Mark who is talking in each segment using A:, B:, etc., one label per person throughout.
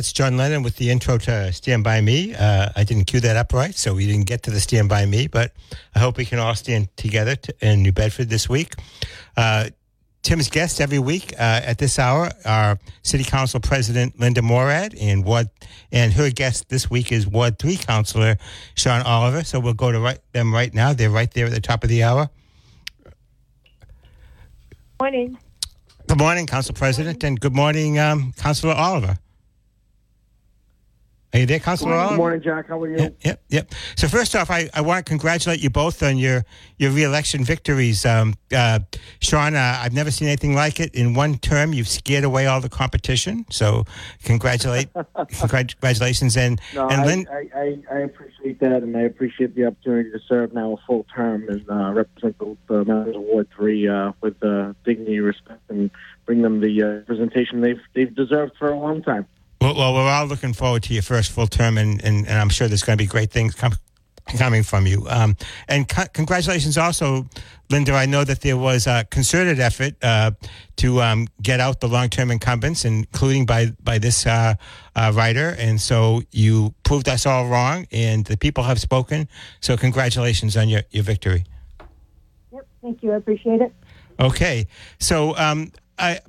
A: That's John Lennon with the intro to Stand By Me. Uh, I didn't cue that up right, so we didn't get to the Stand By Me, but I hope we can all stand together t in New Bedford this week. Uh, Tim's guests every week uh, at this hour are City Council President Linda Morad and Ward, and her guest this week is Ward Three Councilor Sean Oliver. So we'll go to right, them right now. They're right there at the top of the hour.
B: Morning.
A: Good morning, Council President, and good morning, um, Councilor Oliver. Are you there, Councilor
C: Good morning, Jack. How are you?
A: Yep, yep, yep. So first off, I, I want to congratulate you both on your your reelection victories. Um, uh, Sean, uh, I've never seen anything like it. In one term, you've scared away all the competition. So congratulate, congratulations, and
C: No,
A: and
C: I,
A: Lynn.
C: I, I, I appreciate that, and I appreciate the opportunity to serve now a full term and uh, represent the, the members of Ward Three uh, with uh, dignity, respect, and bring them the uh, representation they've they've deserved for a long time.
A: Well, well, we're all looking forward to your first full term, and, and, and I'm sure there's going to be great things com- coming from you. Um, and co- congratulations also, Linda. I know that there was a concerted effort uh, to um, get out the long term incumbents, including by, by this uh, uh, writer. And so you proved us all wrong, and the people have spoken. So congratulations on your, your victory.
B: Yep, thank you. I appreciate it.
A: Okay, so um,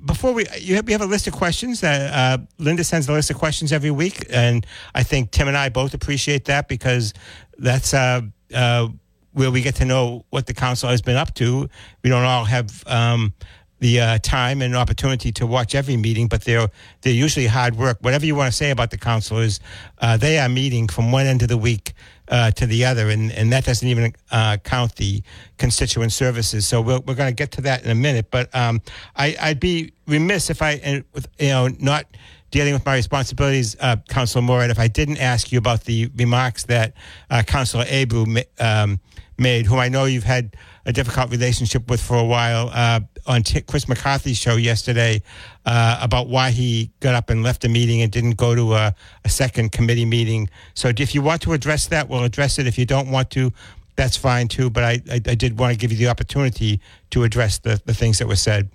A: Before we you have, we have a list of questions. Uh, uh, Linda sends a list of questions every week, and I think Tim and I both appreciate that because that's uh, uh, where we get to know what the council has been up to. We don't all have. Um, the uh, time and opportunity to watch every meeting, but they're they're usually hard work. Whatever you want to say about the councilors, uh, they are meeting from one end of the week uh, to the other, and, and that doesn't even uh, count the constituent services. So we're, we're going to get to that in a minute. But um, I, I'd be remiss if I, you know, not dealing with my responsibilities, uh, Councilor Morad, if I didn't ask you about the remarks that uh, Councilor ma- um, made, whom I know you've had a difficult relationship with for a while, uh, on T- Chris McCarthy's show yesterday uh, about why he got up and left a meeting and didn't go to a, a second committee meeting. So if you want to address that, we'll address it. If you don't want to, that's fine too. But I, I, I did want to give you the opportunity to address the, the things that were said.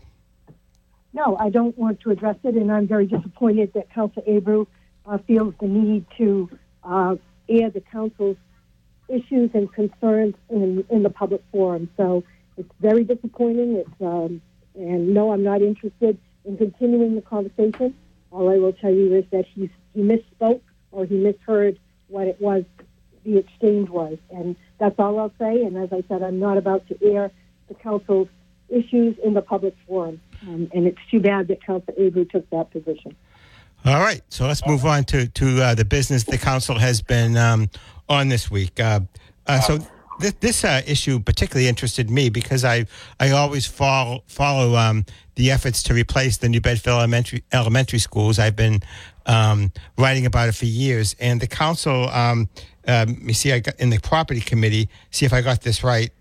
B: No, I don't want to address it, and I'm very disappointed that Council Abreu uh, feels the need to uh, air the council's issues and concerns in, in the public forum. So it's very disappointing. It's um, and no, I'm not interested in continuing the conversation. All I will tell you is that he's, he misspoke or he misheard what it was the exchange was, and that's all I'll say. And as I said, I'm not about to air the council's issues in the public forum, um, and it's too bad that Council Abreu took that position.
A: All right, so let's move on to to uh, the business the council has been um, on this week. Uh, uh, so this, this uh, issue particularly interested me because I I always follow follow um, the efforts to replace the New Bedford elementary elementary schools. I've been um, writing about it for years, and the council. Um, um, you see, I got in the property committee. See if I got this right.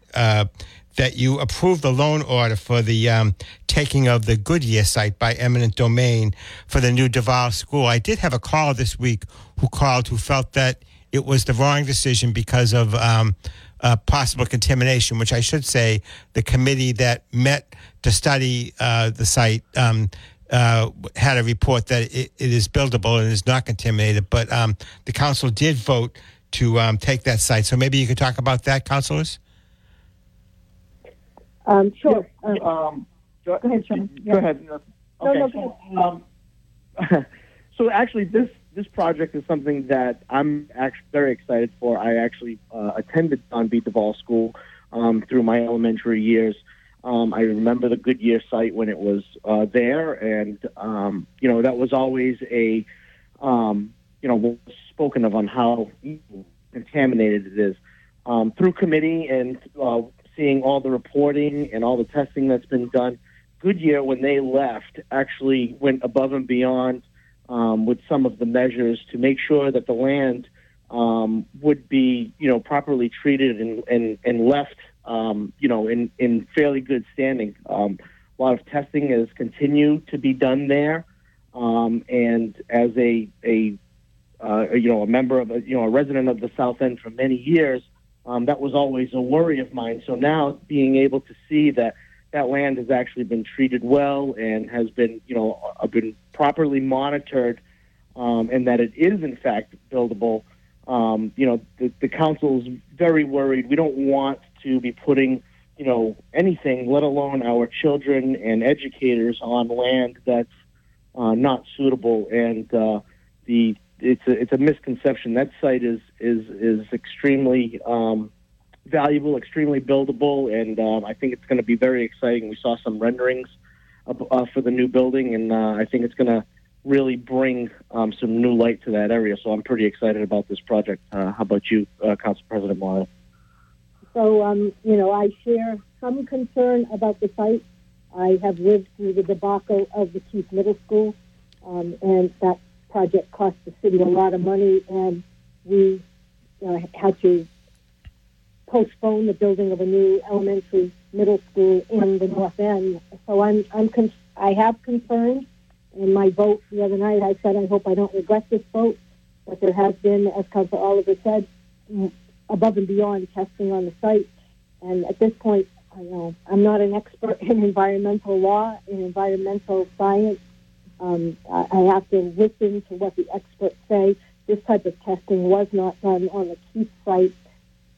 A: That you approved the loan order for the um, taking of the Goodyear site by eminent domain for the new DeValles school. I did have a call this week who called who felt that it was the wrong decision because of um, uh, possible contamination, which I should say the committee that met to study uh, the site um, uh, had a report that it, it is buildable and is not contaminated. But um, the council did vote to um, take that site. So maybe you could talk about that, councilors?
B: Um, sure. Uh,
C: Um, Go,
B: Go ahead, Sean.
C: Go
B: Yeah.
C: ahead. Okay.
B: no, go
C: Um, so actually, this this project is something that I'm actually very excited for. I actually uh, attended Don B. DeValles School um, through my elementary years. Um, I remember the Goodyear site when it was uh, there, and um, you know that was always a um, you know spoken of on how contaminated it is. Um, through committee and uh, seeing all the reporting and all the testing that's been done, Goodyear, when they left, actually went above and beyond um, with some of the measures to make sure that the land um, would be, you know, properly treated and, and, and left, um, you know, in, in fairly good standing. Um, a lot of testing has continued to be done there, um, and as a, a uh, you know, a member of, a, you know, a resident of the South End for many years, um, that was always a worry of mine. So now being able to see that that land has actually been treated well and has been, you know, uh, been properly monitored, um, and that it is in fact buildable. Um, you know, the, the council's very worried. We don't want to be putting, you know, anything, let alone our children and educators, on land that's uh, not suitable. And uh, the it's a it's a misconception. That site is is is extremely um, valuable, extremely buildable, and um, I think it's going to be very exciting. We saw some renderings uh, for the new building, and uh, I think it's going to really bring um, some new light to that area. So I'm pretty excited about this project. Uh, how about you, uh, Council President Moyle?
B: So, um, you know, I share some concern about the site. I have lived through the debacle of the Keith Middle School, um, and that project cost the city a lot of money, and we uh, had to postpone the building of a new elementary, middle school in the North End. So I'm, I'm con- I have concerns, and my vote the other night, I said I hope I don't regret this vote, but there has been, as Council Oliver said, above and beyond testing on the site. And at this point, I know I'm not an expert in environmental law and environmental science. Um, I, have to listen to what the experts say. This type of testing was not done on the Keith site.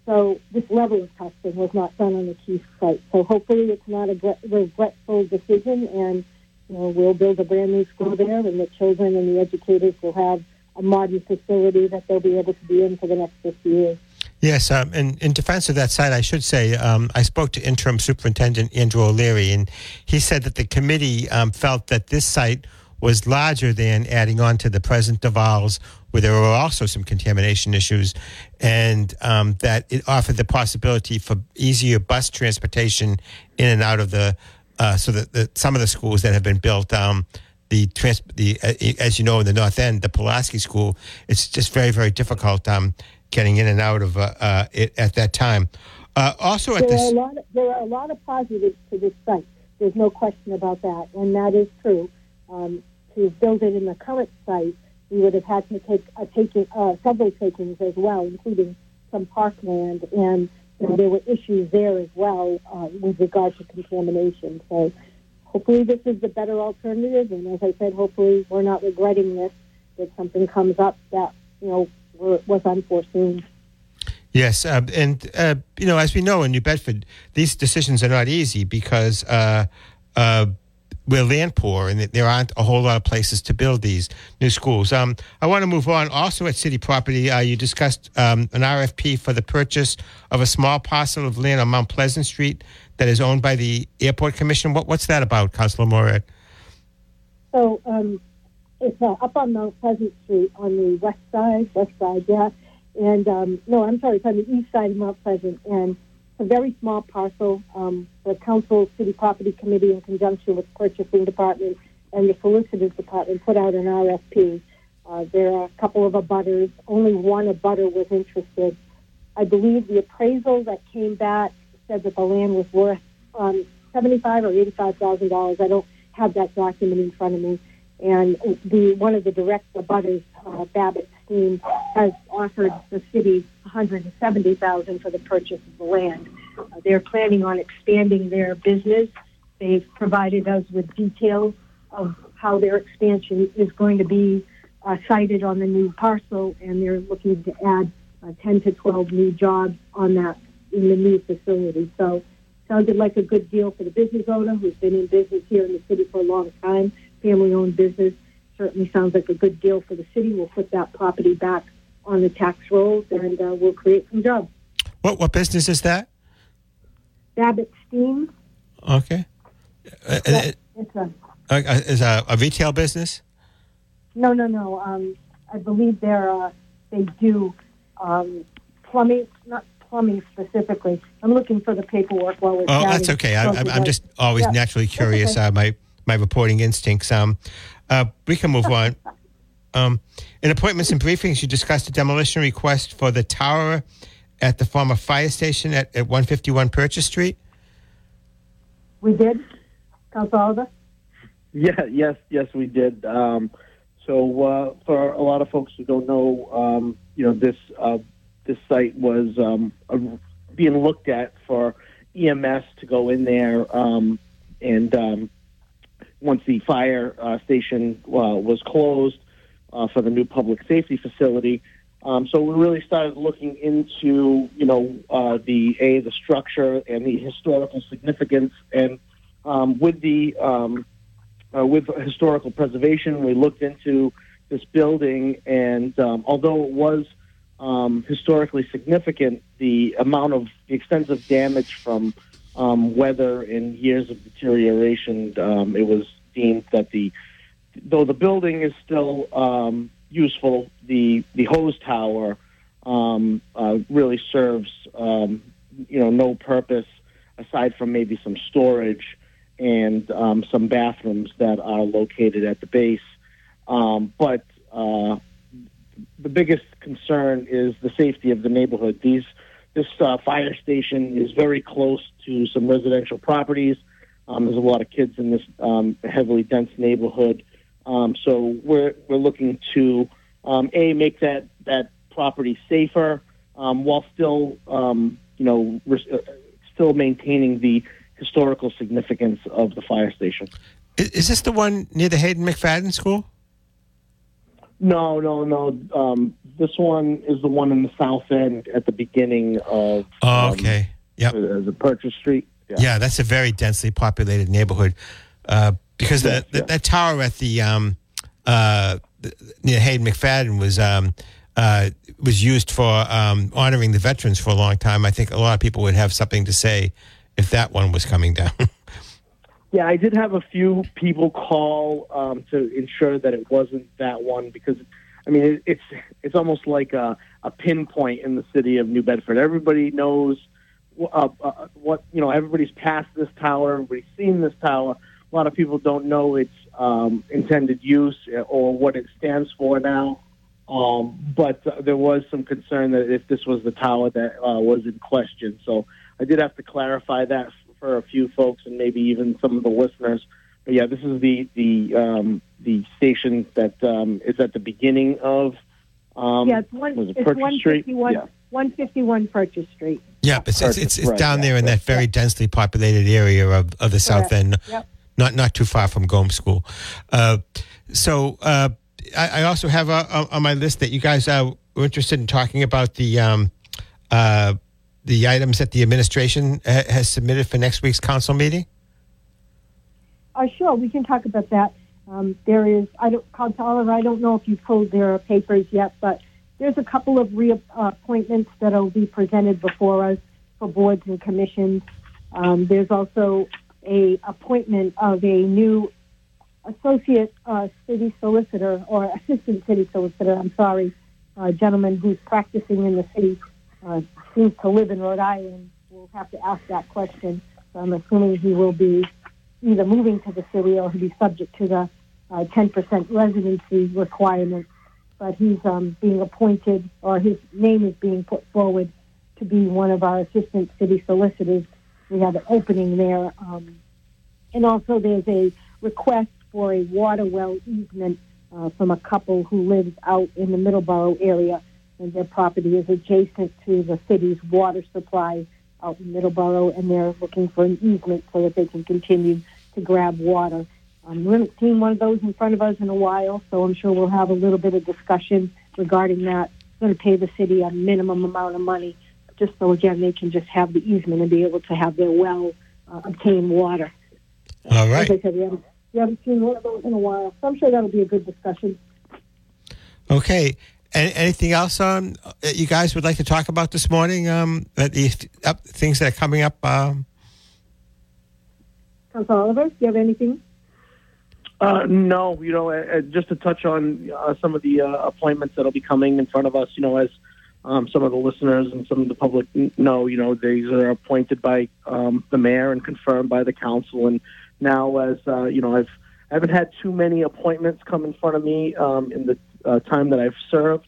B: So this level of testing was not done on the Keith site. So hopefully it's not a regretful decision and you know, we'll build a brand new school there and the children and the educators will have a modern facility that they'll be able to be in for the next 50 years.
A: Yes, um, in, in defense of that site, I should say um, I spoke to interim superintendent Andrew O'Leary, and he said that the committee um, felt that this site was larger than adding on to the present DeValles, where there were also some contamination issues, and um, that it offered the possibility for easier bus transportation in and out of the, uh, so that the, some of the schools that have been built. Um, the trans, the uh, as you know in the North End, the Pulaski School, it's just very very difficult um, getting in and out of uh, uh, it at that time. Uh, also at
B: There are, a lot of, there are a lot of positives to this site. There's no question about that, and that is true. Um, to build it in the current site, we would have had to take a taking, uh, several takings as well, including some parkland, and you know, there were issues there as well uh, with regard to contamination. So hopefully this is the better alternative, and as I said, hopefully we're not regretting this, if something comes up that, you know, were, was unforeseen.
A: Yes, uh, and uh, you know, as we know in New Bedford, these decisions are not easy because uh, uh, we're land poor, and there aren't a whole lot of places to build these new schools. Um, I want to move on. Also, at city property, uh, you discussed um, an RFP for the purchase of a small parcel of land on Mount Pleasant Street that is owned by the Airport Commission. What, what's that about, Councilor Morad?
B: So um, it's uh, up on Mount Pleasant Street on the west side, west side, yeah. And um, no, I'm sorry, it's on the east side of Mount Pleasant, and it's a very small parcel. The council, city property committee, in conjunction with purchasing department and the solicitors department, put out an RFP. Uh, there are a couple of abutters. Only one abutter was interested. I believe the appraisal that came back said that the land was worth um, seventy-five or eighty-five thousand dollars. I don't have that document in front of me. And the one of the direct abutters, uh, Babbitt Steam, has offered the city one hundred seventy thousand for the purchase of the land. They're planning on expanding their business. They've provided us with details of how their expansion is going to be uh, sited on the new parcel, and they're looking to add uh, 10 to 12 new jobs on that in the new facility. So sounded like a good deal for the business owner who's been in business here in the city for a long time, family-owned business. Certainly sounds like a good deal for the city. We'll put that property back on the tax rolls, and uh, we'll create some jobs.
A: What what business is that?
B: Babbitt Steam,
A: Okay. Uh, uh,
B: it's a
A: uh, uh, is a, a retail business?
B: No, no, no. Um, I believe they're uh, they do um, plumbing, not plumbing specifically. I'm looking for the paperwork while we're
A: Oh, that's okay. I, I'm, I'm just always
B: Yeah.
A: naturally curious.
B: okay.
A: Uh, my my reporting instincts. Um, uh, we can move on. Um, in appointments and briefings, you discussed a demolition request for the tower at the former fire station at, at 151 Purchase Street.
B: we did, Council Oliver.
C: Yeah, yes, yes, we did. Um, so uh, for a lot of folks who don't know, um, you know, this uh, this site was um, uh, being looked at for EMS to go in there, um, and um, once the fire uh, station uh, was closed uh, for the new public safety facility. Um, so we really started looking into, you know, uh, the a the structure and the historical significance, and um, with the um, uh, with historical preservation, we looked into this building, and um, although it was um, historically significant, the amount of the extensive damage from um, weather and years of deterioration, it was deemed that the though the building is still um, useful, the the hose tower um, uh, really serves um, you know no purpose aside from maybe some storage and um, some bathrooms that are located at the base. Um, but uh, the biggest concern is the safety of the neighborhood. These this uh, fire station is very close to some residential properties. Um, there's a lot of kids in this um, heavily dense neighborhood, um, so we're we're looking to um, a make that that property safer um, while still um, you know res- uh, still maintaining the historical significance of the fire station.
A: Is, is this the one near the Hayden McFadden School?
C: No, no, no. Um, this one is the one in the south end at the beginning of
A: Oh,
C: um,
A: okay. Yep.
C: uh, the Purchase Street.
A: Yeah, that's a very densely populated neighborhood. Uh, because
C: Yes,
A: the, the,
C: yeah.
A: that tower at the um, uh, near Hayden McFadden was um, uh, was used for um, honoring the veterans for a long time. I think a lot of people would have something to say if that one was coming down.
C: Yeah, I did have a few people call um, to ensure that it wasn't that one because, I mean, it, it's it's almost like a, a pinpoint in the city of New Bedford. Everybody knows uh, uh, what you know. Everybody's passed this tower. Everybody's seen this tower. A lot of people don't know its um, intended use or what it stands for now. Um, but uh, there was some concern that if this was the tower that uh, was in question, so I did have to clarify that for a few folks and maybe even some of the listeners. But yeah, this is the the um, the station that um, is at the beginning of um,
B: yeah, it's one.
C: was it
B: It's
C: Purchase
B: one
C: Street?
B: fifty one.
C: Yeah.
B: One fifty one Purchase Street.
A: yeah, it's it's, it's, it's
C: Right,
A: down
C: yeah,
A: there in that very densely populated area of, of the south
B: Correct.
A: end.
B: Yep.
A: Not not too far from Gomes School. Uh, so uh, I, I also have uh, on my list that you guys uh, were interested in talking about the um, uh, the items that the administration ha- has submitted for next week's council meeting.
B: Uh, sure, we can talk about that. Um, there is, I don't, Oliver, I don't know if you've pulled their papers yet, but there's a couple of reappointments that will be presented before us for boards and commissions. Um, there's also a appointment of a new associate uh, city solicitor or assistant city solicitor. I'm sorry, a gentleman who's practicing in the city uh, seems to live in Rhode Island. We'll have to ask that question. So I'm assuming he will be either moving to the city or he'll be subject to the uh, 10% residency requirement. But he's um, being appointed, or his name is being put forward to be one of our assistant city solicitors. We have an opening there. Um, and also, there's a request for a water well easement uh, from a couple who lives out in the Middleborough area, and their property is adjacent to the city's water supply out in Middleborough, and they're looking for an easement so that they can continue to grab water. Um, we haven't seen one of those in front of us in a while, so I'm sure we'll have a little bit of discussion regarding that. It's going to pay the city a minimum amount of money just so again they can just have the easement and be able to have their well uh, obtain water.
A: All right. As.
B: I said, we haven't, we haven't seen one of those in a while, so I'm sure that'll be a good discussion.
A: Okay. Any, anything else um, that you guys would like to talk about this morning? Um, that the up, things that are coming up. Um,
B: Council Oliver, do you have anything?
C: Uh, no, you know, uh, uh, just to touch on uh, some of the uh, appointments that'll be coming in front of us, you know, as um, some of the listeners and some of the public know, you know, these are appointed by um, the mayor and confirmed by the council. And now, as uh, you know, I've I haven't had too many appointments come in front of me um, in the uh, time that I've served,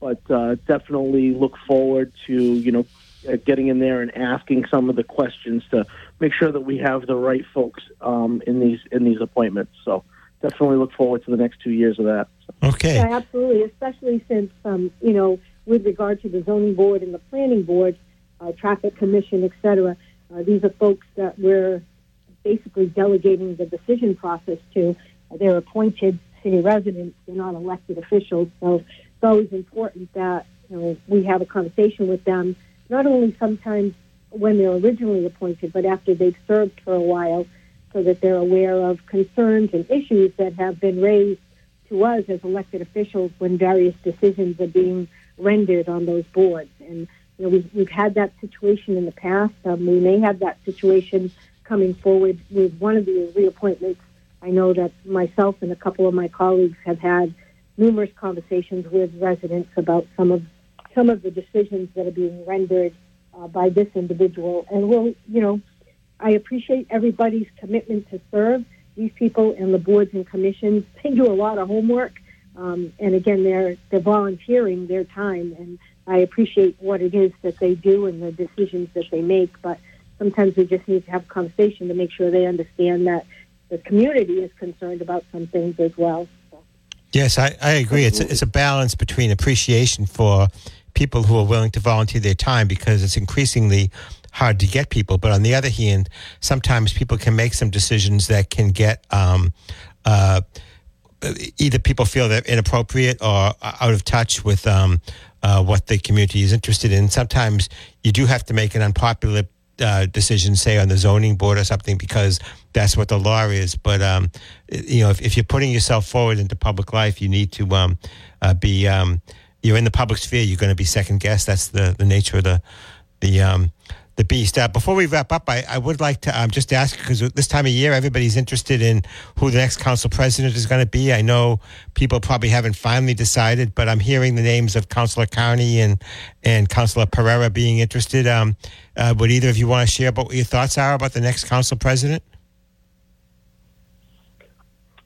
C: but uh, definitely look forward to you know uh, getting in there and asking some of the questions to make sure that we have the right folks um, in these in these appointments. So definitely look forward to the next two years of that.
A: okay.
B: Yeah, absolutely, especially since, um, you know, with regard to the zoning board and the planning board, uh, traffic commission, et cetera, uh, these are folks that we're basically delegating the decision process to. They're appointed city residents, they're not elected officials, so it's always important that, you know, we have a conversation with them, not only sometimes when they're originally appointed, but after they've served for a while, so that they're aware of concerns and issues that have been raised to us as elected officials when various decisions are being rendered on those boards. And you know, we've, we've had that situation in the past. Um, we may have that situation coming forward with one of the reappointments. I know that myself and a couple of my colleagues have had numerous conversations with residents about some of some of the decisions that are being rendered uh, by this individual. And we'll, you know, I appreciate everybody's commitment to serve these people and the boards and commissions. They do a lot of homework, um, and again, they're they're volunteering their time, and I appreciate what it is that they do and the decisions that they make. But sometimes we just need to have a conversation to make sure they understand that the community is concerned about some things as well. So,
A: Yes, I, I agree. It's a, it's a balance between appreciation for people who are willing to volunteer their time because it's increasingly hard to get people. But on the other hand, sometimes people can make some decisions that can get um, uh, either people feel they're inappropriate or out of touch with um, uh, what the community is interested in. Sometimes you do have to make an unpopular uh, decision, say on the zoning board or something, because that's what the law is. But um, you know, if, if you're putting yourself forward into public life, you need to um, uh, be. Um, you're in the public sphere. You're going to be second guessed. That's the, the nature of the the um, the beast. Uh, before we wrap up, I, I would like to um, just ask because this time of year, everybody's interested in who the next council president is going to be. I know people probably haven't finally decided, but I'm hearing the names of Councilor Carney and and Councilor Pereira being interested. Um, uh, would either of you want to share about what your thoughts are about the next council president?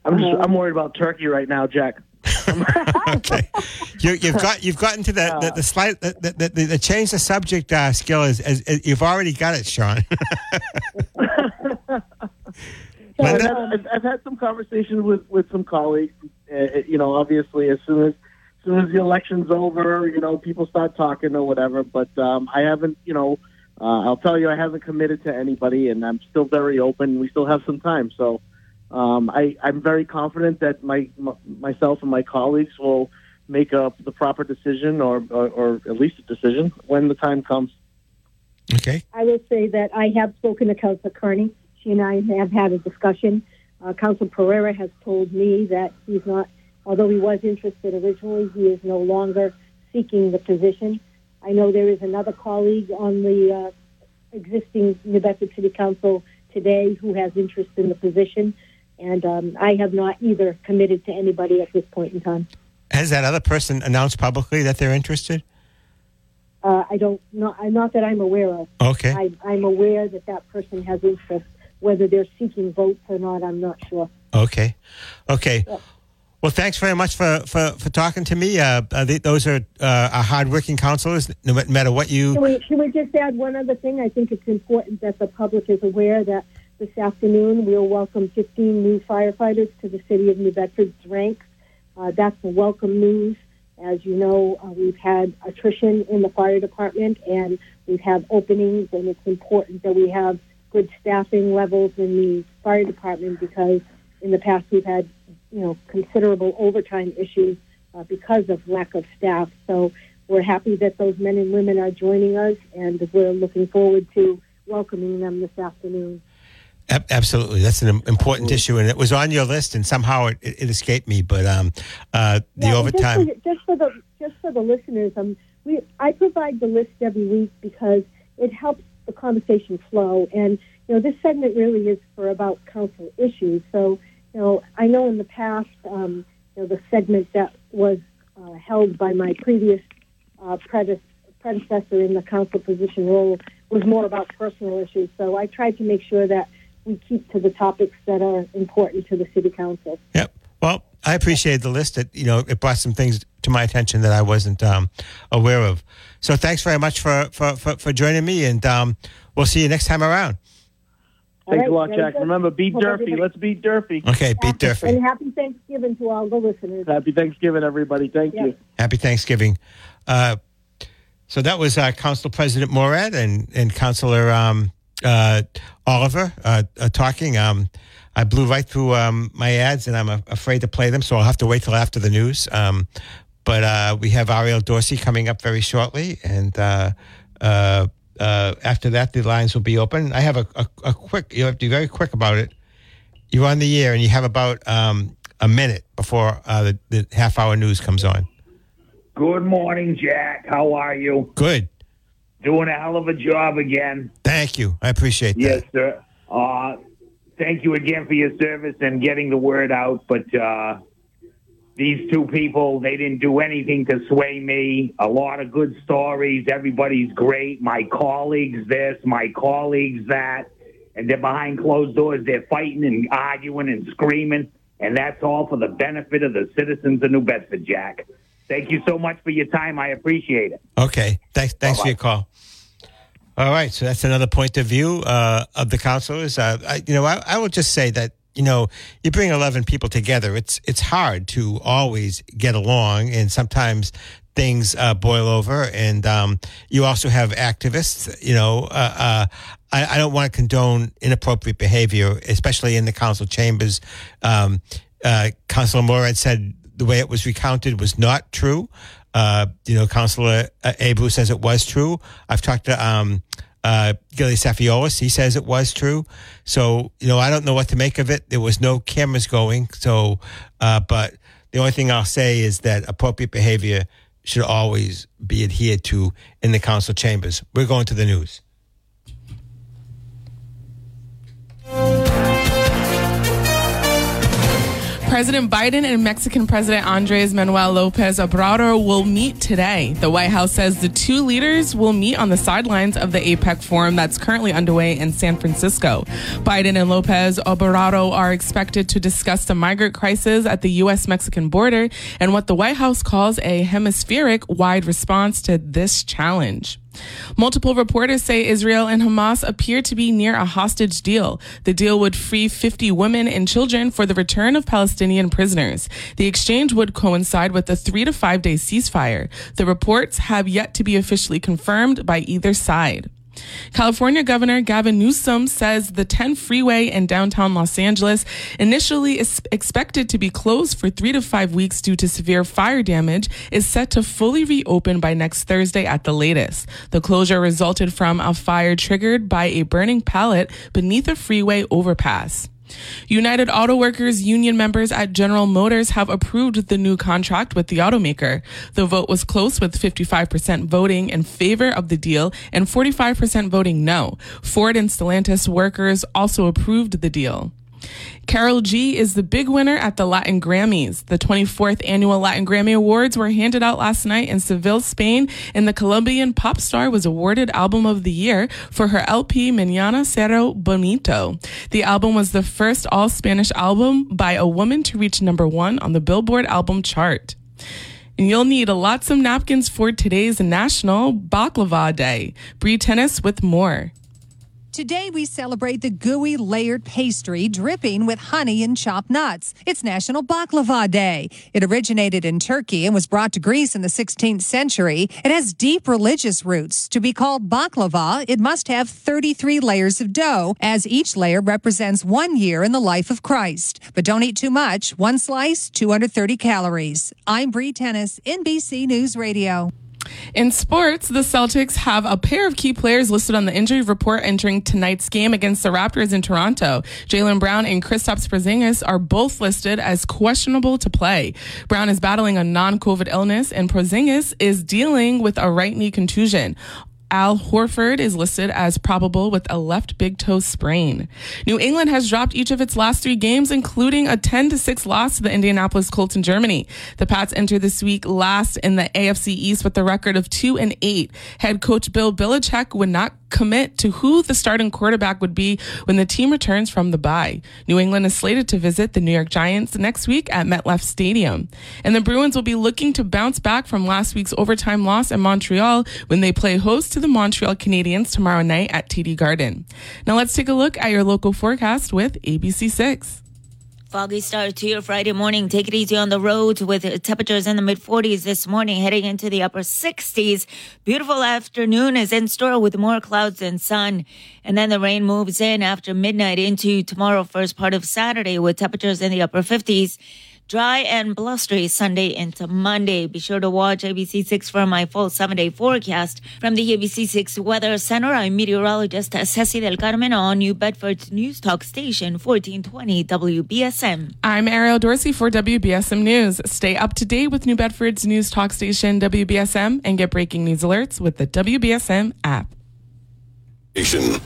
C: I'm just I'm worried about Turkey right now, Jack.
A: okay, you, you've got you've gotten to the the, the slight the, the, the, the change the subject uh, skill is, is, is you've already got it, Sean.
C: I've, had, I've, I've had some conversations with, with some colleagues. Uh, you know, obviously, as soon as as soon as the election's over, you know, people start talking or whatever. But um, I haven't, you know, uh, I'll tell you, I haven't committed to anybody, and I'm still very open. We still have some time, so um, I, I'm very confident that my, m myself and my colleagues will make a, the proper decision, or, or or at least a decision when the time comes.
A: okay.
B: I will say that I have spoken to Councilor Carney. She and I have had a discussion. Uh, Council Pereira has told me that he's not, although he was interested originally, he is no longer seeking the position. I know there is another colleague on the uh, existing New Bedford City Council today who has interest in the position, and um, I have not either committed to anybody at this point in time.
A: Has that other person announced publicly that they're interested?
B: Uh, I don't, not, not that I'm aware of.
A: Okay.
B: I, I'm aware that that person has interest. Whether they're seeking votes or not, I'm not sure.
A: Okay. Okay. Well, thanks very much for, for, for talking to me. Uh, uh, th- those are uh, our hardworking counselors, no matter what
B: Can
A: you.
B: we, can we just add one other thing? I think it's important that the public is aware that this afternoon we'll welcome 15 new firefighters to the city of New Bedford's ranks. Uh, that's a welcome news. As you know, uh, we've had attrition in the fire department and we've had openings, and it's important that we have good staffing levels in the fire department because in the past we've had, you know, considerable overtime issues uh, because of lack of staff. So we're happy that those men and women are joining us, and we're looking forward to welcoming them this afternoon.
A: Ab- Absolutely, that's an im- important issue, and it was on your list, and somehow it, it, escaped me. But um, uh, the
B: Yeah,
A: overtime.
B: Just for, just for the just for the listeners, um, we I provide the list every week because it helps the conversation flow. And you know, this segment really is for about council issues. So you know, I know in the past, um, you know, the segment that was uh, held by my previous uh, prede- predecessor in the council position role was more about personal issues. So I tried to make sure that we keep to the topics that are important to the city council.
A: Yep. Well, I appreciate the list. That you know, it brought some things to my attention that I wasn't um, aware of. So thanks very much for for, for, for joining me, and um, we'll see you next time around.
B: All
C: Thanks
B: right,
C: a lot, Jack.
B: good.
C: Remember, beat
B: Hope
C: Durfee. Let's beat Durfee.
A: Okay, beat
B: And happy Thanksgiving to all the listeners.
C: Happy Thanksgiving, everybody. Thank
B: Yeah.
C: you.
A: Happy Thanksgiving. Uh, so that was uh, Council President Morad and and Councilor um, uh, Oliver uh, uh, talking. Um, I blew right through um, my ads, and I'm afraid to play them, so I'll have to wait till after the news. Um, but uh, we have Ariel Dorsey coming up very shortly, and uh, uh, uh, after that, the lines will be open. I have a, a, a quick. You have to be very quick about it. You're on the air, and you have about um, a minute before uh, the, the half hour news comes on.
D: Good morning, Jack. How are you?
A: Good.
D: Doing a hell of a job again.
A: Thank you. I appreciate that.
D: Yes, sir. Uh, thank you again for your service and getting the word out. But uh, these two people, they didn't do anything to sway me. A lot of good stories. Everybody's great. My colleagues this, my colleagues that. And they're behind closed doors. They're fighting and arguing and screaming. And that's all for the benefit of the citizens of New Bedford, Jack. Thank you so much for your time. I appreciate it.
A: Okay. Thanks. Thanks for
D: Bye-bye.
A: your call. All right. So that's another point of view uh, of the councilors. Uh, I, you know, I, I will just say that you know you bring eleven people together. It's it's hard to always get along, and sometimes things uh, boil over. And um, you also have activists. You know, uh, uh, I, I don't want to condone inappropriate behavior, especially in the council chambers. Um, uh, Councilor Morad said the way it was recounted was not true. Uh, you know, Councilor uh, Abreu says it was true. I've talked to um, uh, Gilly Safiolis. He says it was true. So, you know, I don't know what to make of it. There was no cameras going. So, uh, but the only thing I'll say is that appropriate behavior should always be adhered to in the council chambers. We're going to the news.
E: President Biden and Mexican President Andres Manuel Lopez Obrador will meet today. The White House says the two leaders will meet on the sidelines of the APEC forum that's currently underway in San Francisco. Biden and Lopez Obrador are expected to discuss the migrant crisis at the U.S. Mexican border and what the White House calls a hemispheric wide response to this challenge. Multiple reporters say Israel and Hamas appear to be near a hostage deal. The deal would free 50 women and children for the return of Palestinian prisoners. The exchange would coincide with a three to five day ceasefire. The reports have yet to be officially confirmed by either side. California Governor Gavin Newsom says the 10 freeway in downtown Los Angeles initially is expected to be closed for three to five weeks due to severe fire damage is set to fully reopen by next Thursday at the latest. The closure resulted from a fire triggered by a burning pallet beneath a freeway overpass. United Auto Workers union members at General Motors have approved the new contract with the automaker. The vote was close with 55% voting in favor of the deal and 45% voting no. Ford and Stellantis workers also approved the deal. Karol G is the big winner at the Latin Grammys. The 24th annual Latin Grammy Awards were handed out last night in Seville, Spain, and the Colombian pop star was awarded Album of the Year for her LP Mañana Será Bonito. The album was the first all Spanish album by a woman to reach number one on the Billboard album chart. And you'll need a lots of napkins for today's National Baklava Day. Bree Tennis with more.
F: Today we celebrate the gooey layered pastry dripping with honey and chopped nuts. It's National Baklava Day. It originated in Turkey and was brought to Greece in the 16th century. It has deep religious roots. To be called baklava, it must have 33 layers of dough, as each layer represents one year in the life of Christ. But don't eat too much. One slice, 230 calories. I'm Bree Tennis, NBC News Radio.
E: In sports, the Celtics have a pair of key players listed on the injury report entering tonight's game against the Raptors in Toronto. Jaylen Brown and Kristaps Porzingis are both listed as questionable to play. Brown is battling a non-COVID illness and Porzingis is dealing with a right knee contusion. Al Horford is listed as probable with a left big toe sprain. New England has dropped each of its last three games, including a 10 to 6 loss to the Indianapolis Colts in Germany. The Pats enter this week last in the AFC East with a record of 2 and 8. Head coach Bill Belichick would not commit to who the starting quarterback would be when the team returns from the bye. New England is slated to visit the New York Giants next week at MetLife Stadium. And the Bruins will be looking to bounce back from last week's overtime loss in Montreal when they play host to the Montreal Canadiens tomorrow night at TD Garden. Now let's take a look at your local forecast with ABC6.
G: Foggy start to your Friday morning. Take it easy on the roads with temperatures in the mid 40s this morning, heading into the upper 60s. Beautiful afternoon is in store with more clouds and sun. And then the rain moves in after midnight into tomorrow, first part of Saturday, with temperatures in the upper 50s. Dry and blustery Sunday into Monday. Be sure to watch ABC6 for my full seven day forecast. From the ABC6 Weather Center, I'm meteorologist Ceci Del Carmen on New Bedford's News Talk Station, 1420 WBSM.
E: I'm Ariel Dorsey for WBSM News. Stay up to date with New Bedford's news talk station WBSM and get breaking news alerts with the WBSM app.
H: Station.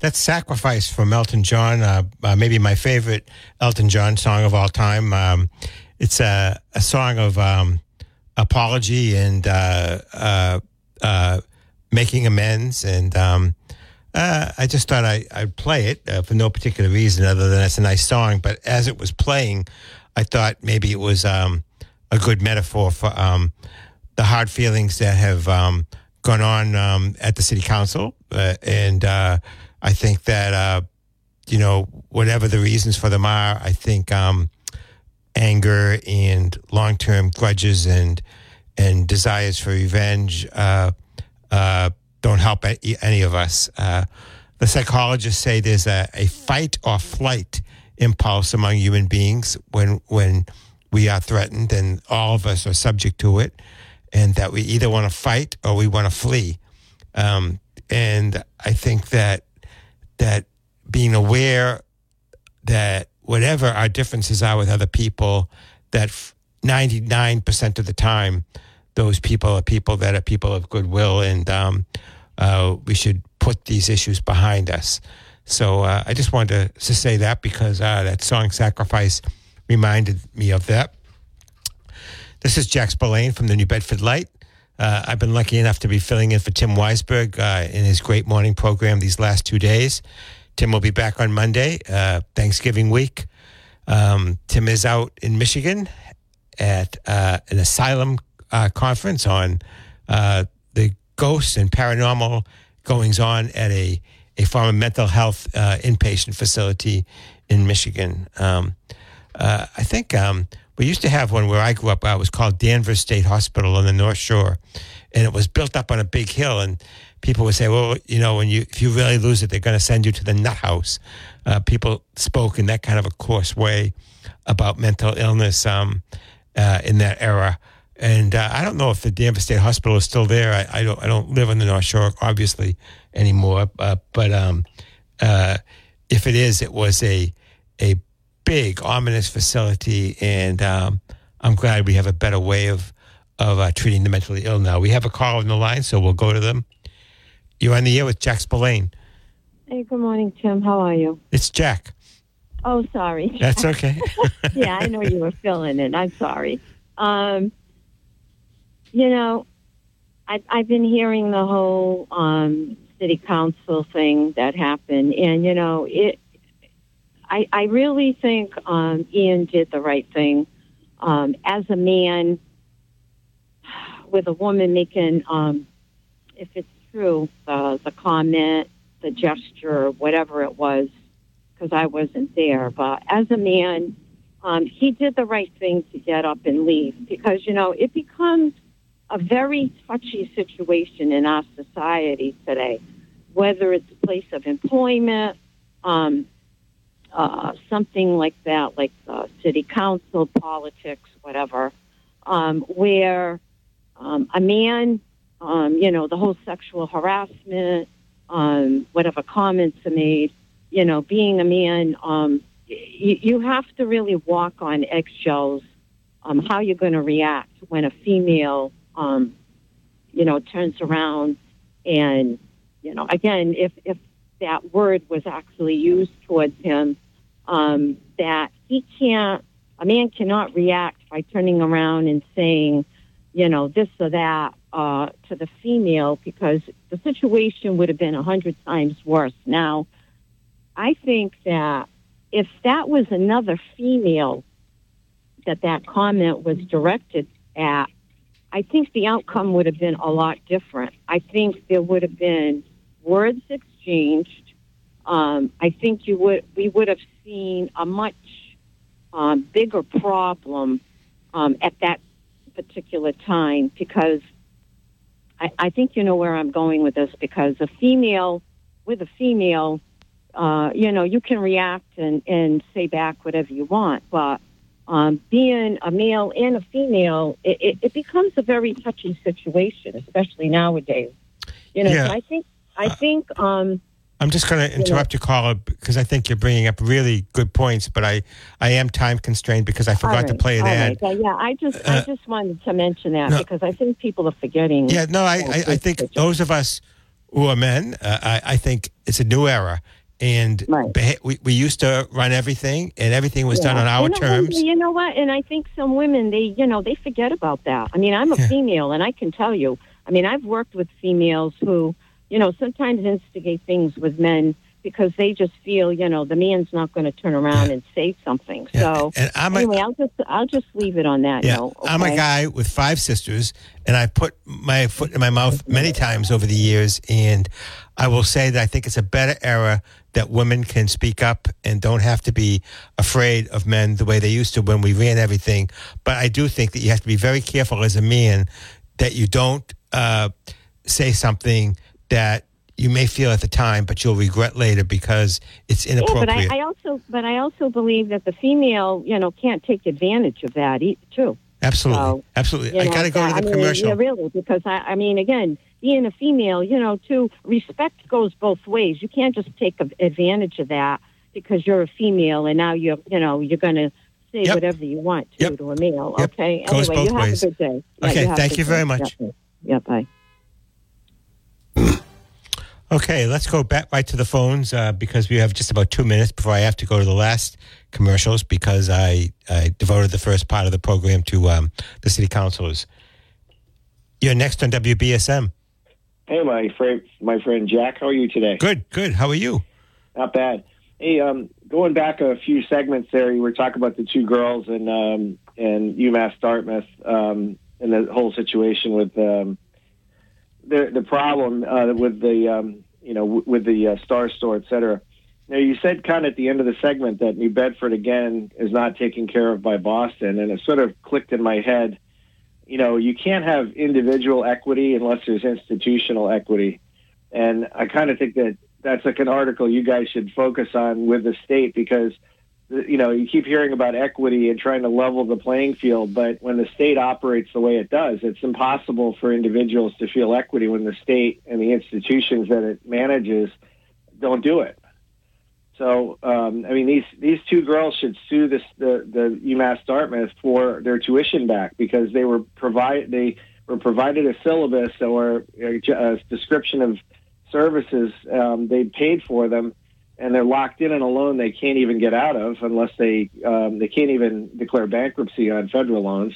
A: That's "Sacrifice" from Elton John. Uh, uh, maybe my favorite Elton John song of all time. Um, it's a, a song of um, apology and uh, uh, uh, making amends. And um, I just thought I, I'd play it for no particular reason other than it's a nice song. But as it was playing, I thought maybe it was um, a good metaphor for um, the hard feelings that have um, gone on um, at the city council, uh, and uh, I think that uh, you know whatever the reasons for them are, I think um, anger and long term grudges and and desires for revenge uh, uh, don't help any of us. Uh, the psychologists say there's a, a fight or flight impulse among human beings when when we are threatened, and all of us are subject to it, and that we either want to fight or we want to flee. Um, and I think that that being aware that whatever our differences are with other people, that ninety nine percent of the time, those people are people that are people of goodwill, and um, uh, we should put these issues behind us. So uh, I just wanted to, to say that because uh, that song "Sacrifice" reminded me of that. This is Jack Spillane from the New Bedford Light. Uh, I've been lucky enough to be filling in for Tim Weisberg uh, in his great morning program these last two days. Tim will be back on Monday, uh, Thanksgiving week. Um, Tim is out in Michigan at uh, an asylum uh, conference on uh, the ghosts and paranormal goings on at a, a former mental health inpatient facility in Michigan. Um, I think um, we used to have one where I grew up. It was called Danvers State Hospital on the North Shore, and it was built up on a big hill. And people would say, "Well, you know, when you if you really lose it, they're going to send you to the nut house." Uh, people spoke in that kind of a coarse way about mental illness um, uh, in that era. And uh, I don't know if the Danvers State Hospital is still there. I, I don't. I don't live on the North Shore, obviously, anymore. Uh, but um, uh, if it is, it was a a big ominous facility, and um, I'm glad we have a better way of of uh, treating the mentally ill now. We have a call on the line, so we'll go to them. You're on the air with Jack Spillane.
I: Hey, good morning, Tim. How are you?
A: It's Jack.
I: Oh, sorry.
A: That's okay.
I: yeah, I know you were filling it. I'm sorry. Um, you know, I, I've been hearing the whole um, city council thing that happened, and you know, it. I, I really think um, Ian did the right thing. Um, as a man, with a woman making, um, if it's true, the the comment, the gesture, whatever it was, because I wasn't there. But as a man, um, he did the right thing to get up and leave because, you know, it becomes a very touchy situation in our society today, whether it's a place of employment, um, uh, something like that, like city council, politics, whatever, um, where um, a man, um, you know, the whole sexual harassment, um, whatever comments are made, you know, being a man, um, you, you have to really walk on eggshells. Um, how you're going to react when a female, um, you know, turns around and, you know, again, if if that word was actually used towards him, um, that he can't, a man cannot react by turning around and saying, you know, this or that uh, to the female because the situation would have been a hundred times worse. Now, I think that if that was another female that that comment was directed at, I think the outcome would have been a lot different. I think there would have been words exchanged. Um, I think you would we would have seen a much um, bigger problem um, at that particular time because I, I think you know where I'm going with this because a female with a female uh, you know, you can react and, and say back whatever you want, but um, being a male and a female, it, it, it becomes a very touchy situation, especially nowadays. You know,
A: Yeah.
I: so I think I think um,
A: I'm just going to interrupt you, caller, because I think you're bringing up really good points, but I, I am time constrained because I forgot
I: all
A: to play an
I: all
A: ad.
I: right. Yeah, yeah, I just
A: Uh,
I: I just wanted to mention that
A: no.
I: because I think people are forgetting.
A: Yeah, no, I, I, I think
I: picture.
A: those of us who are men, uh, I, I think it's a new era. And beha- we, we used to run everything, and everything was done on our
I: And I
A: terms.
I: You know what? And I think some women, they, you know, they forget about that. I mean, I'm a female, and I can tell you. I mean, I've worked with females who, you know, sometimes instigate things with men because they just feel, you know, the man's not going to turn around and say something. So
A: And I'm a-
I: anyway, I'll just, I'll just leave it on that
A: Yeah,
I: note.
A: I'm a guy with five sisters, and I put my foot in my mouth many times over the years. And I will say that I think it's a better era that women can speak up and don't have to be afraid of men the way they used to when we ran everything. But I do think that you have to be very careful as a man that you don't uh, say something that you may feel at the time, but you'll regret later because it's
I: Yeah, but
A: inappropriate.
I: I, I also, but I also believe that the female, you know, can't take advantage of that too.
A: absolutely,
I: So,
A: absolutely.
I: You
A: I got to go to the
I: I mean,
A: commercial.
I: Yeah, really, because I, I mean, again, being a female, you know, too, respect goes both ways. You can't just take advantage of that because you're a female and now you're, you know, you're going to say
A: Yep.
I: whatever you want to to a male.
A: Yep.
I: Okay.
A: Goes
I: anyway,
A: both
I: you
A: ways.
I: have a good day.
A: Okay,
I: have a
A: thank you very
I: day.
A: much.
I: Yeah, yeah, bye.
A: Okay, let's go back right to the phones uh, because we have just about two minutes before I have to go to the last commercials because I, I devoted the first part of the program to um, the city councilors. You're next on WBSM.
J: Hey, my friend, my friend Jack, how are you today?
A: Good, good. How are you?
J: Not bad. Hey, um, going back a few segments there, you were talking about the two girls and um, and UMass Dartmouth um, and the whole situation with um, the the problem uh, with the um, you know w- with the uh, Star Store, et cetera. Now, you said kind of at the end of the segment that New Bedford again is not taken care of by Boston, and it sort of clicked in my head. You know, you can't have individual equity unless there's institutional equity, and I kind of think that that's like an article you guys should focus on with the state because you know you keep hearing about equity and trying to level the playing field, but when the state operates the way it does, it's impossible for individuals to feel equity when the state and the institutions that it manages don't do it. So, um, I mean, these these two girls should sue this, the the UMass Dartmouth for their tuition back because they were provide they were provided a syllabus or a, description of services. Um, they paid for them, and they're locked in on a loan they can't even get out of unless they um, they can't even declare bankruptcy on federal loans.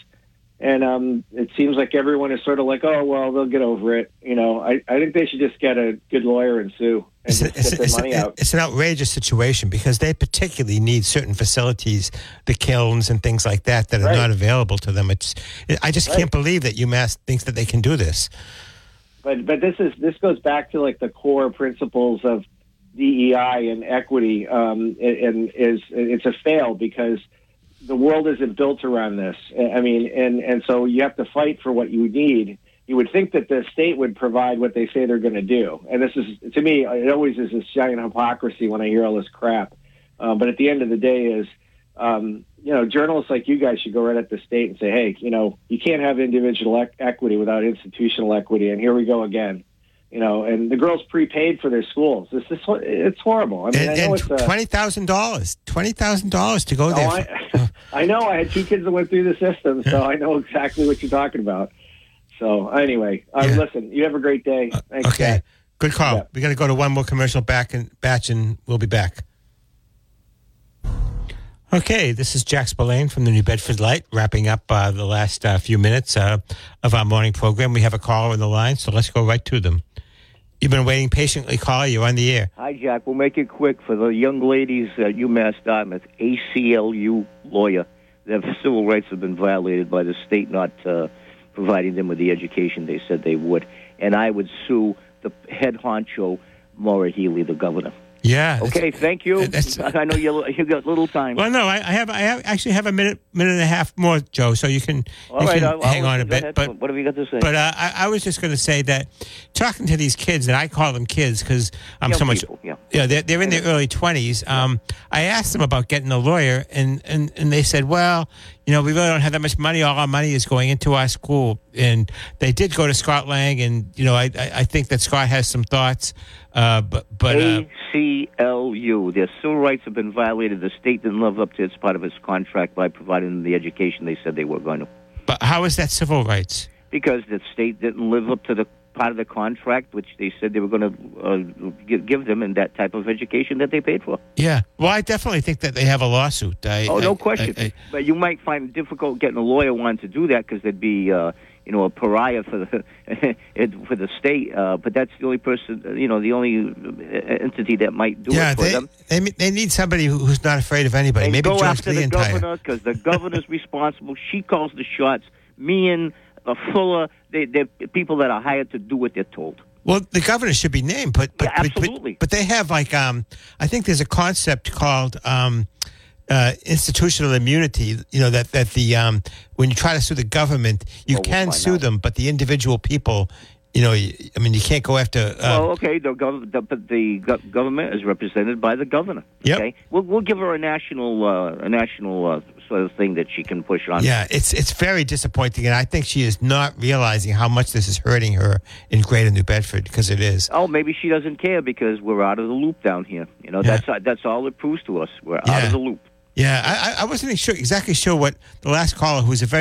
J: And um, it seems like everyone is sort of like, oh well, they'll get over it. You know, I, I think they should just get a good lawyer and sue and
A: It's,
J: just
A: it's,
J: get their
A: it's-
J: money out.
A: it's an outrageous situation because they particularly need certain facilities, the kilns and things like that, that are
J: Right.
A: not available to them. It's, I just
J: Right.
A: can't believe that UMass thinks that they can do this.
J: but but this is this goes back to like the core principles of DEI and equity, um, and, and is it's a fail because the world isn't built around this. I mean, and and so you have to fight for what you need. You would think that the state would provide what they say they're going to do, and this is to me, it always is this giant hypocrisy when I hear all this crap. Um, but at the end of the day, is um, you know, journalists like you guys should go right at the state and say, hey, you know, you can't have individual ec- equity without institutional equity, and here we go again. You know, and the girls prepaid for their schools. This is it's horrible. I mean,
A: And,
J: I know it's uh,
A: twenty thousand dollars, twenty thousand dollars to go
J: Oh,
A: there.
J: I, I know. I had two kids that went through the system, so I know exactly what you're talking about. So anyway, uh, listen. You have a great day. Thanks,
A: okay,
J: Jack.
A: good call.
J: Yeah.
A: We got to go to one more commercial back and batch, and we'll be back. Okay, this is Jack Spillane from the New Bedford Light, wrapping up uh, the last uh, few minutes uh, of our morning program. We have a caller on the line, so let's go right to them. You've been waiting patiently, Call You're on the air.
K: Hi, Jack. We'll make it quick for the young ladies at UMass Dartmouth, ACLU lawyer. Their civil rights have been violated by the state not uh, providing them with the education they said they would. And I would sue the head honcho, Maura Healey, the governor.
A: Yeah.
K: Okay, thank you. I know you you got little time.
A: Well, no, I, I have. I have, actually have a minute, minute and a half more, Joe. So you can,
K: All
A: you
K: right,
A: can
K: I'll- I'll
A: hang on a bit.
K: ahead.
A: But
K: what have you got to say?
A: But uh, I, I was just going to say that talking to these kids, and I call them kids because I'm
K: Young
A: so much.
K: people, yeah.
A: yeah, they're, they're in their early twenties. Um, I asked them about getting a lawyer, and, and and they said, well, you know, we really don't have that much money. All our money is going into our school, and they did go to Scott Lang, and you know, I I, I think that Scott has some thoughts, uh, but but. Uh,
K: ACLU. Their civil rights have been violated. The state didn't live up to its part of its contract by providing them the education they said they were going to.
A: but how is that civil rights?
K: Because the state didn't live up to the part of the contract which they said they were going to uh, give, give them in that type of education that they paid for.
A: Yeah. Well, I definitely think that they have a lawsuit. I,
K: Oh, no
A: I-
K: question.
A: I-
K: but you might find it difficult getting a lawyer wanting to do that because they'd be, uh, you know, a pariah for the for the state. Uh, but that's the only person, you know, the only uh, entity that might do
A: yeah,
K: it for
A: they,
K: them.
A: they they need somebody who's not afraid of anybody.
K: and
A: Maybe
K: go
A: George
K: after the governor because the governor's responsible. She calls the shots. Me and uh, Fuller, they, they're people that are hired to do what they're told.
A: Well, the governor should be named, but but,
K: Yeah,
A: but- but-
K: absolutely.
A: But, they have like um, I think there's a concept called um, uh, institutional immunity. You know that that the um, when you try to sue the government, you
K: Well, we'll
A: can sue
K: out.
A: them, but the individual people, you know, I mean, you can't go after. Uh,
K: well, okay, the, gov- the, but the go- government is represented by the governor.
A: Yep.
K: Okay, we'll, we'll give her a national uh, a national uh, of thing that she can push on.
A: yeah, it's it's very disappointing, and I think she is not realizing how much this is hurting her in Greater New Bedford because it is.
K: Oh, maybe she doesn't care because we're out of the loop down here. You know,
A: Yeah.
K: that's that's all it proves to us. We're out of the loop.
A: Yeah, I, I- I wasn't sure exactly sure what the last caller, who was a very